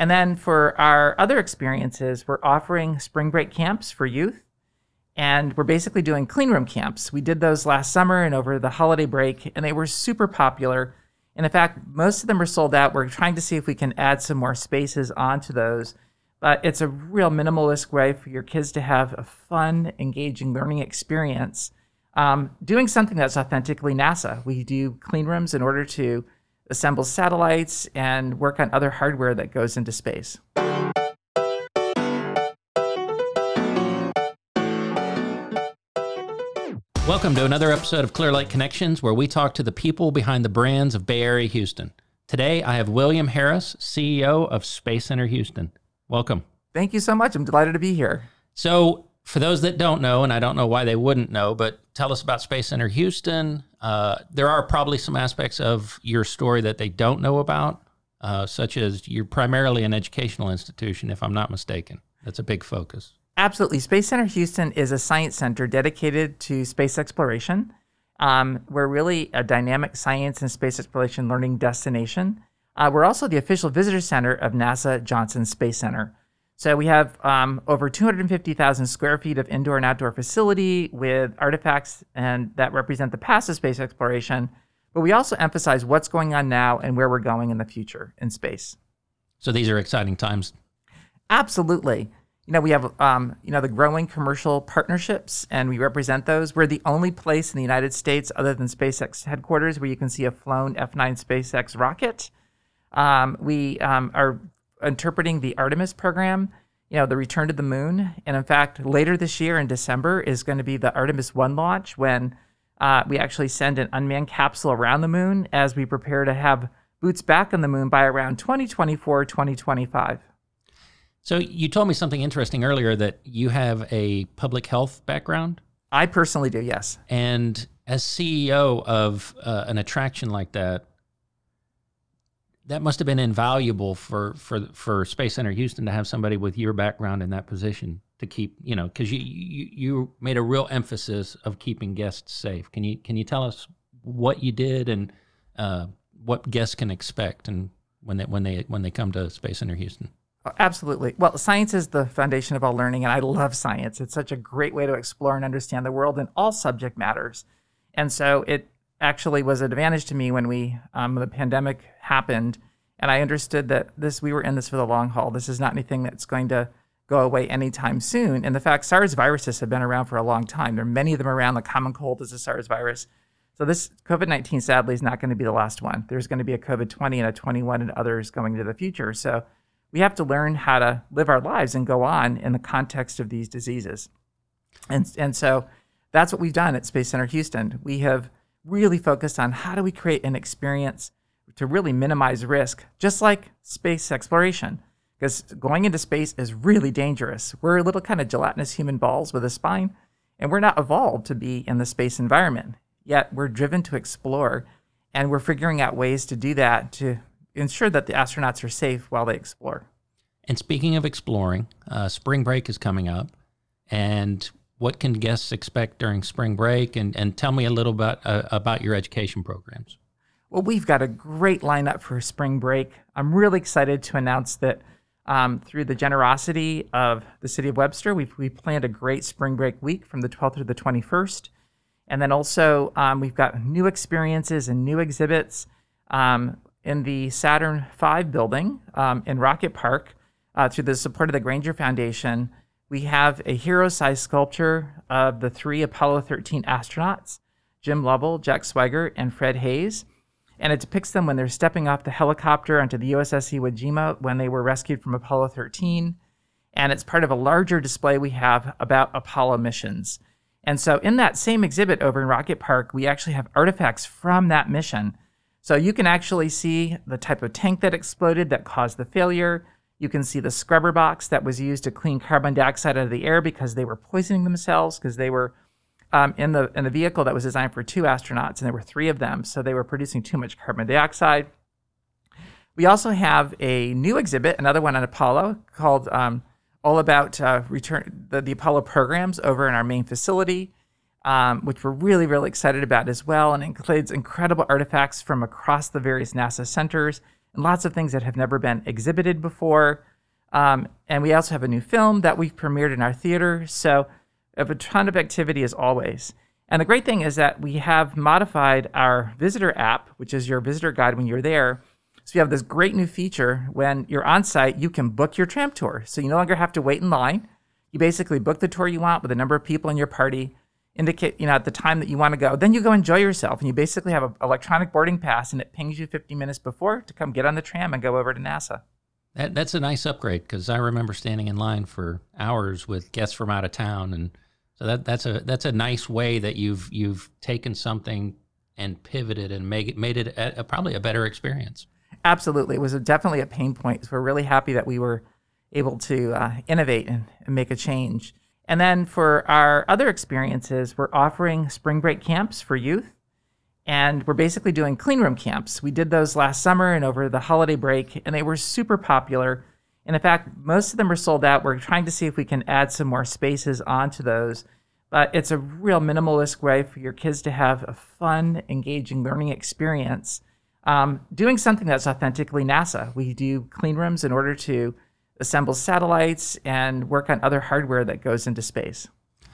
And then for our other experiences, we're offering spring break camps for youth. And we're basically doing clean room camps. We did those last summer and over the holiday break, and they were super popular. And in fact, most of them are sold out. We're trying to see if we can add some more spaces onto those. But it's a real minimalist way for your kids to have a fun, engaging learning experience. Um, doing something that's authentically NASA. We do clean rooms in order to assemble satellites and work on other hardware that goes into space. Welcome to another episode of Clear Lake Connections, where we talk to the people behind the brands of Bay Area Houston. Today, I have William Harris, CEO of Space Center Houston. Welcome. Thank you so much. I'm delighted to be here. So, for those that don't know, and I don't know why they wouldn't know, but tell us about Space Center Houston. Uh, there are probably some aspects of your story that they don't know about, uh, such as you're primarily an educational institution, if I'm not mistaken. That's a big focus. Absolutely. Space Center Houston is a science center dedicated to space exploration. Um, we're really a dynamic science and space exploration learning destination. Uh, we're also the official visitor center of NASA Johnson Space Center. So we have um, over 250,000 square feet of indoor and outdoor facility with artifacts and that represent the past of space exploration. But we also emphasize what's going on now and where we're going in the future in space. So these are exciting times. Absolutely you know, we have, um, you know, the growing commercial partnerships, and we represent those. We're the only place in the United States, other than SpaceX headquarters, where you can see a flown F9 SpaceX rocket. Um, we um, are interpreting the Artemis program, you know, the return to the moon. And in fact, later this year in December is going to be the Artemis 1 launch when uh, we actually send an unmanned capsule around the moon as we prepare to have boots back on the moon by around 2024, 2025. So you told me something interesting earlier that you have a public health background. I personally do, yes. And as CEO of uh, an attraction like that, that must have been invaluable for for for Space Center Houston to have somebody with your background in that position to keep you know because you, you you made a real emphasis of keeping guests safe. Can you can you tell us what you did and uh, what guests can expect and when they when they when they come to Space Center Houston? Absolutely. Well, science is the foundation of all learning, and I love science. It's such a great way to explore and understand the world and all subject matters. And so it actually was an advantage to me when we um, the pandemic happened, and I understood that this we were in this for the long haul. This is not anything that's going to go away anytime soon. And the fact SARS viruses have been around for a long time. There are many of them around. The common cold is a SARS virus. So this COVID 19 sadly is not going to be the last one. There's going to be a COVID 20 and a 21 and others going into the future. So we have to learn how to live our lives and go on in the context of these diseases. And, and so that's what we've done at Space Center Houston. We have really focused on how do we create an experience to really minimize risk, just like space exploration. Because going into space is really dangerous. We're a little kind of gelatinous human balls with a spine, and we're not evolved to be in the space environment. Yet we're driven to explore, and we're figuring out ways to do that to ensure that the astronauts are safe while they explore. And speaking of exploring, uh, spring break is coming up. And what can guests expect during spring break? And, and tell me a little bit uh, about your education programs. Well, we've got a great lineup for spring break. I'm really excited to announce that um, through the generosity of the city of Webster, we've, we planned a great spring break week from the 12th to the 21st. And then also, um, we've got new experiences and new exhibits. Um, in the Saturn V building um, in Rocket Park uh, through the support of the Grainger Foundation. We have a hero sized sculpture of the three Apollo 13 astronauts Jim Lovell, Jack Swigert, and Fred Haise. And it depicts them when they're stepping off the helicopter onto the USS Iwo Jima when they were rescued from Apollo 13. And it's part of a larger display we have about Apollo missions. And so, in that same exhibit over in Rocket Park, we actually have artifacts from that mission so you can actually see the type of tank that exploded that caused the failure. You can see the scrubber box that was used to clean carbon dioxide out of the air because they were poisoning themselves because they were um, in the in the vehicle that was designed for two astronauts and there were three of them, so they were producing too much carbon dioxide. We also have a new exhibit, another one on Apollo, called um, all about uh, return the, the Apollo programs over in our main facility um, which we're really, really excited about as well, and includes incredible artifacts from across the various NASA centers, and lots of things that have never been exhibited before. Um, and we also have a new film that we've premiered in our theater. So a ton of activity as always. And the great thing is that we have modified our visitor app, which is your visitor guide when you're there. So you have this great new feature when you're on site, you can book your tram tour. So you no longer have to wait in line. You basically book the tour you want with a number of people in your party, indicate, you know, at the time that you want to go. Then you go enjoy yourself and you basically have an electronic boarding pass and it pings you 50 minutes before to come get on the tram and go over to NASA. That, that's a nice upgrade because I remember standing in line for hours with guests from out of town and so that that's a that's a nice way that you've you've taken something and pivoted and make it made it a, a, probably a better experience. Absolutely, it was a, definitely a pain point. So we're really happy that we were able to uh, innovate and, and make a change. And then for our other experiences, we're offering spring break camps for youth. And we're basically doing clean room camps. We did those last summer and over the holiday break, and they were super popular. And in fact, most of them are sold out. We're trying to see if we can add some more spaces onto those. But it's a real minimalist way for your kids to have a fun, engaging learning experience. Um, doing something that's authentically NASA. We do clean rooms in order to assemble satellites and work on other hardware that goes into space.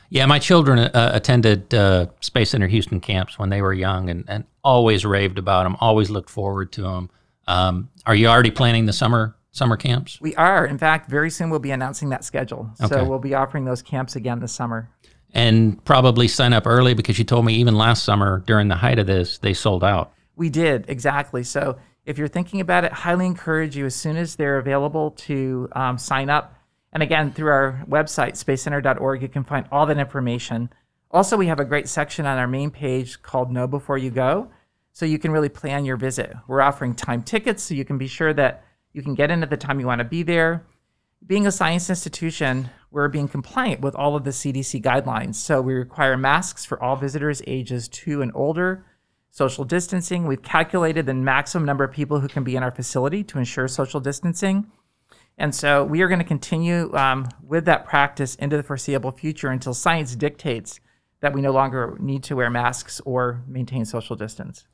Yeah, my children uh, attended uh, Space Center Houston camps when they were young and, and always raved about them, always looked forward to them. Um, are you already planning the summer summer camps? We are. In fact, very soon we'll be announcing that schedule. Okay. So we'll be offering those camps again this summer. And probably sign up early because you told me even last summer during the height of this, they sold out. We did, exactly. So if you're thinking about it, highly encourage you as soon as they're available to um, sign up. And again, through our website, spacecenter.org, you can find all that information. Also, we have a great section on our main page called Know Before You Go. So you can really plan your visit. We're offering time tickets so you can be sure that you can get in at the time you want to be there. Being a science institution, we're being compliant with all of the CDC guidelines. So we require masks for all visitors ages two and older, social distancing. We've calculated the maximum number of people who can be in our facility to ensure social distancing. And so we are going to continue um, with that practice into the foreseeable future until science dictates that we no longer need to wear masks or maintain social distance.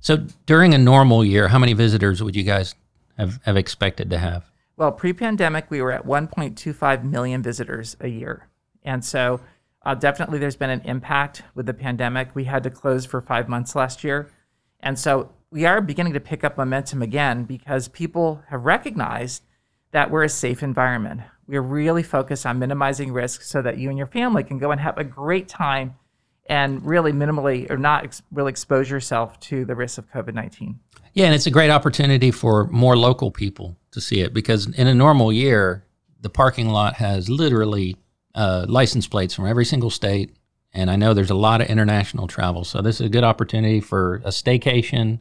So during a normal year, how many visitors would you guys have, have expected to have? Well, pre pandemic, we were at 1.25 million visitors a year. And so uh, definitely there's been an impact with the pandemic. We had to close for five months last year. And so we are beginning to pick up momentum again because people have recognized that we're a safe environment. We're really focused on minimizing risk so that you and your family can go and have a great time and really minimally or not ex- really expose yourself to the risk of COVID 19. Yeah, and it's a great opportunity for more local people to see it because in a normal year, the parking lot has literally uh, license plates from every single state. And I know there's a lot of international travel. So this is a good opportunity for a staycation.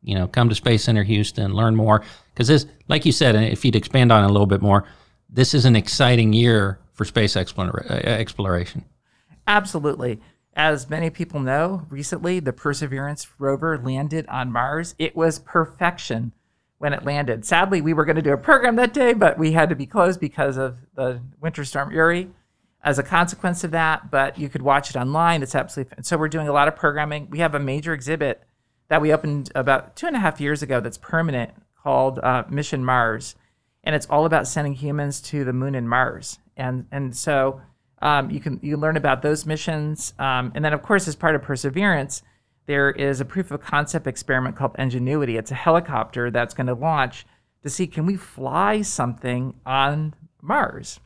You know, come to Space Center Houston, learn more. Because this, like you said, and if you'd expand on it a little bit more, this is an exciting year for space uh, exploration. Absolutely. As many people know, recently the Perseverance rover landed on Mars. It was perfection when it landed. Sadly, we were going to do a program that day, but we had to be closed because of the winter storm Uri as a consequence of that. But you could watch it online. It's absolutely fun. so. We're doing a lot of programming. We have a major exhibit that we opened about two and a half years ago that's permanent called uh, Mission Mars, and it's all about sending humans to the moon and Mars. And and so um, you can you learn about those missions, um, and then of course as part of Perseverance, there is a proof of concept experiment called Ingenuity. It's a helicopter that's going to launch to see can we fly something on Mars,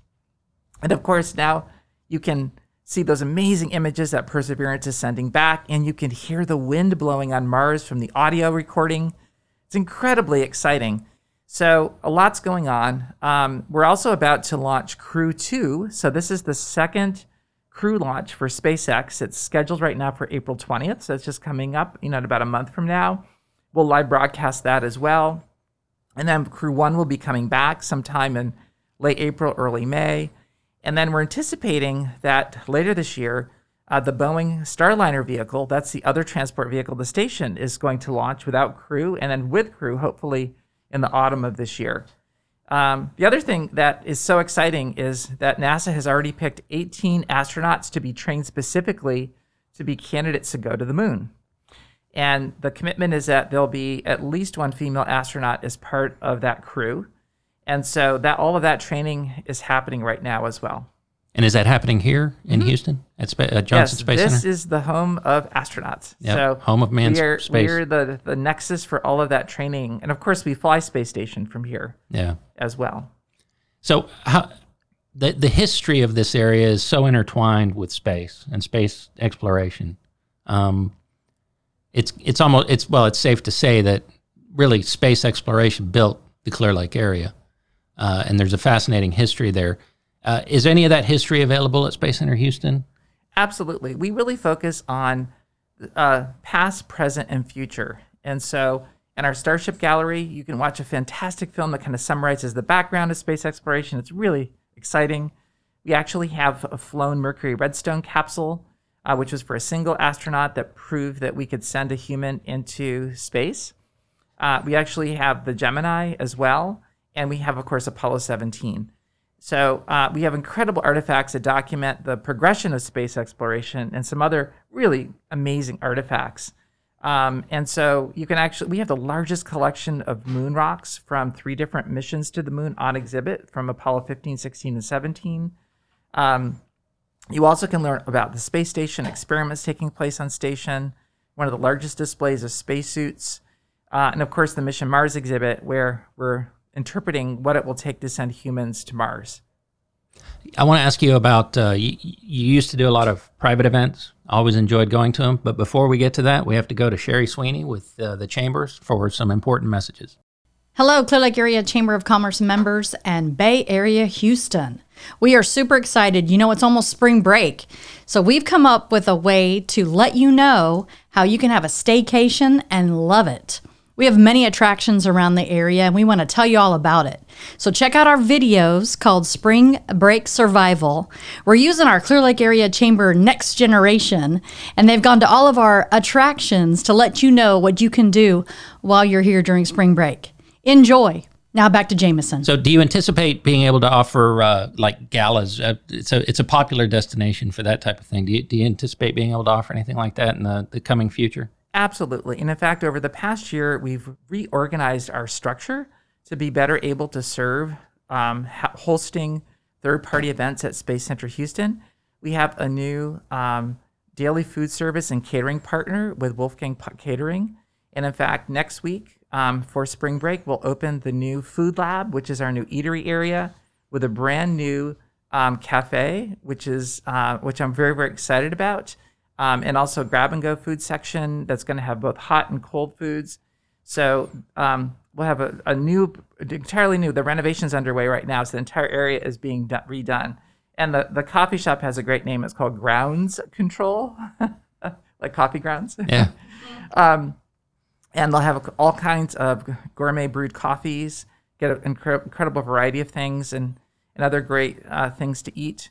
and of course now you can see those amazing images that Perseverance is sending back, and you can hear the wind blowing on Mars from the audio recording. It's incredibly exciting. So a lot's going on. Um, we're also about to launch Crew 2. So this is the second crew launch for SpaceX. It's scheduled right now for April 20th. So it's just coming up, you know, in about a month from now. We'll live broadcast that as well. And then Crew 1 will be coming back sometime in late April, early May. And then we're anticipating that later this year, uh, the Boeing Starliner vehicle, that's the other transport vehicle the station is going to launch without crew and then with crew, hopefully in the autumn of this year. Um, the other thing that is so exciting is that NASA has already picked 18 astronauts to be trained specifically to be candidates to go to the moon. And the commitment is that there'll be at least one female astronaut as part of that crew. And so that all of that training is happening right now as well. And is that happening here in Mm-hmm. Houston at Spa- uh, Johnson yes, Space this Center? This is the home of astronauts. Yep, So home of manned we are, space. We're the, the nexus for all of that training. And of course, we fly space station from here yeah. as well. So how the the history of this area is so intertwined with space and space exploration. Um, it's it's almost it's well it's safe to say that really space exploration built the Clear Lake area, uh, and there's a fascinating history there. Uh, is any of that history available at Space Center Houston? Absolutely. We really focus on uh, past, present, and future. And so in our Starship Gallery, you can watch a fantastic film that kind of summarizes the background of space exploration. It's really exciting. We actually have a flown Mercury Redstone capsule, uh, which was for a single astronaut that proved that we could send a human into space. Uh, we actually have the Gemini as well. And we have, of course, Apollo 17. So uh, we have incredible artifacts that document the progression of space exploration and some other really amazing artifacts. Um, and so you can actually, we have the largest collection of moon rocks from three different missions to the moon on exhibit from Apollo 15, 16, and 17. Um, you also can learn about the space station, experiments taking place on station, one of the largest displays of spacesuits, uh, and of course the Mission Mars exhibit, where we're interpreting what it will take to send humans to Mars. I want to ask you about uh, you, you used to do a lot of private events. Always enjoyed going to them. But before we get to that, we have to go to Sherry Sweeney with uh, the Chambers for some important messages. Hello, Clear Lake Area Chamber of Commerce members and Bay Area Houston. We are super excited. You know, it's almost spring break. So, we've come up with a way to let you know how you can have a staycation and love it. We have many attractions around the area and we want to tell you all about it. So, check out our videos called Spring Break Survival. We're using our Clear Lake Area Chamber Next Generation, and they've gone to all of our attractions to let you know what you can do while you're here during spring break. Enjoy. Now back to Jameson. So, do you anticipate being able to offer uh, like galas? Uh, it's a it's a popular destination for that type of thing. Do you, do you anticipate being able to offer anything like that in the, the coming future? Absolutely. And in fact, over the past year, we've reorganized our structure to be better able to serve um, hosting third party events at Space Center Houston. We have a new um, daily food service and catering partner with Wolfgang Catering. And in fact, next week um, for spring break, we'll open the new Food Lab, which is our new eatery area with a brand new um, cafe, which is uh, which I'm very very excited about, um, and also grab and go food section that's going to have both hot and cold foods. So um, we'll have a, a new, entirely new. The renovation's underway right now, so the entire area is being done, redone. And the, the coffee shop has a great name. It's called Grounds Control, like coffee grounds. Yeah. and they'll have all kinds of gourmet brewed coffees, get an incre- incredible variety of things, and, and other great uh, things to eat.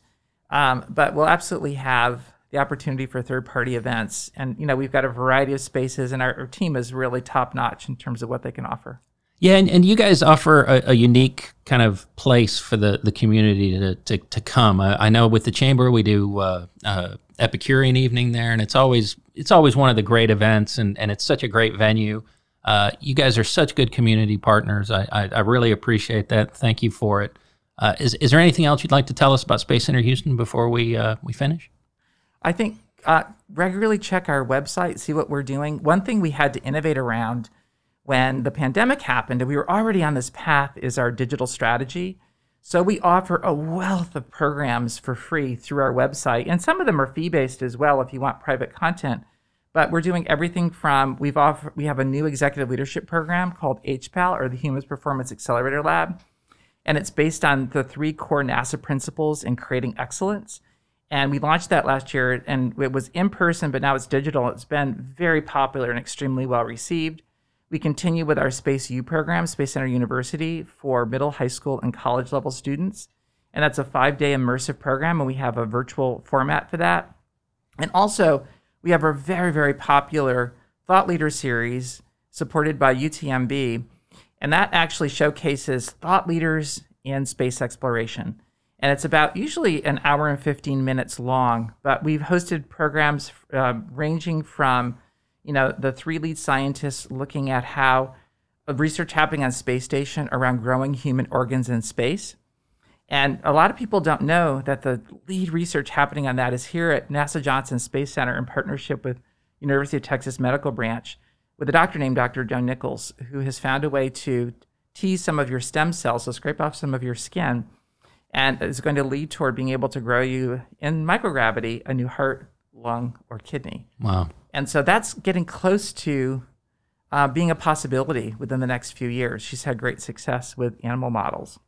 Um, but we'll absolutely have the opportunity for third party events. And, you know, we've got a variety of spaces, and our, our team is really top notch in terms of what they can offer. Yeah, and, and you guys offer a, a unique kind of place for the, the community to, to, to come. I, I know with the chamber we do uh, uh, Epicurean evening there, and it's always it's always one of the great events, and, and it's such a great venue. Uh, you guys are such good community partners. I, I, I really appreciate that. Thank you for it. Uh, is is there anything else you'd like to tell us about Space Center Houston before we uh, we finish? I think uh, regularly check our website, see what we're doing. One thing we had to innovate around when the pandemic happened, and we were already on this path, is our digital strategy. So we offer a wealth of programs for free through our website, and some of them are fee-based as well if you want private content. But we're doing everything from we've offer, we have a new executive leadership program called HPAL or the Humans Performance Accelerator Lab, and it's based on the three core NASA principles in creating excellence. And we launched that last year, and it was in person, but now it's digital. It's been very popular and extremely well received. We continue with our Space U program, Space Center University, for middle, high school, and college level students. And that's a five day immersive program, and we have a virtual format for that. And also, we have our very, very popular Thought Leader series supported by UTMB. And that actually showcases thought leaders in space exploration. And it's about usually an hour and 15 minutes long, but we've hosted programs uh, ranging from you know, the three lead scientists looking at how research happening on space station around growing human organs in space. And a lot of people don't know that the lead research happening on that is here at NASA Johnson Space Center in partnership with University of Texas Medical Branch with a doctor named Dr. Joan Nichols, who has found a way to tease some of your stem cells, so scrape off some of your skin, and is going to lead toward being able to grow you in microgravity a new heart, lung, or kidney. Wow. And so that's getting close to uh, being a possibility within the next few years. She's had great success with animal models.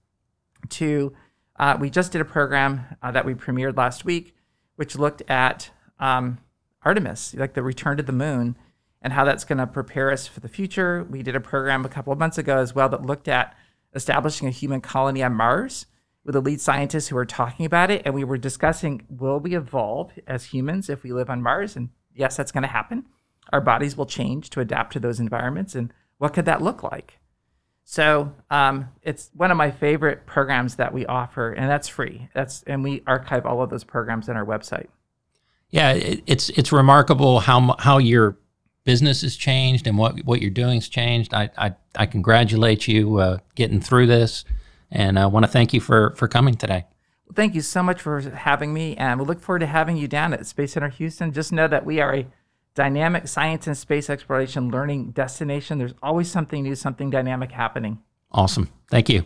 Two, uh, we just did a program uh, that we premiered last week, which looked at um, Artemis, like the return to the moon, and how that's going to prepare us for the future. We did a program a couple of months ago as well that looked at establishing a human colony on Mars with the lead scientists who were talking about it. And we were discussing will we evolve as humans if we live on Mars? And yes, that's going to happen. Our bodies will change to adapt to those environments. And what could that look like? So um, it's one of my favorite programs that we offer, and that's free. That's and we archive all of those programs on our website. Yeah, it, it's it's remarkable how how your business has changed and what what you're doing has changed. I I, I congratulate you uh, getting through this, and I want to thank you for for coming today. Well, thank you so much for having me, and we look forward to having you down at Space Center Houston. Just know that we are a dynamic science and space exploration learning destination. There's always something new, something dynamic happening. Awesome. Thank you.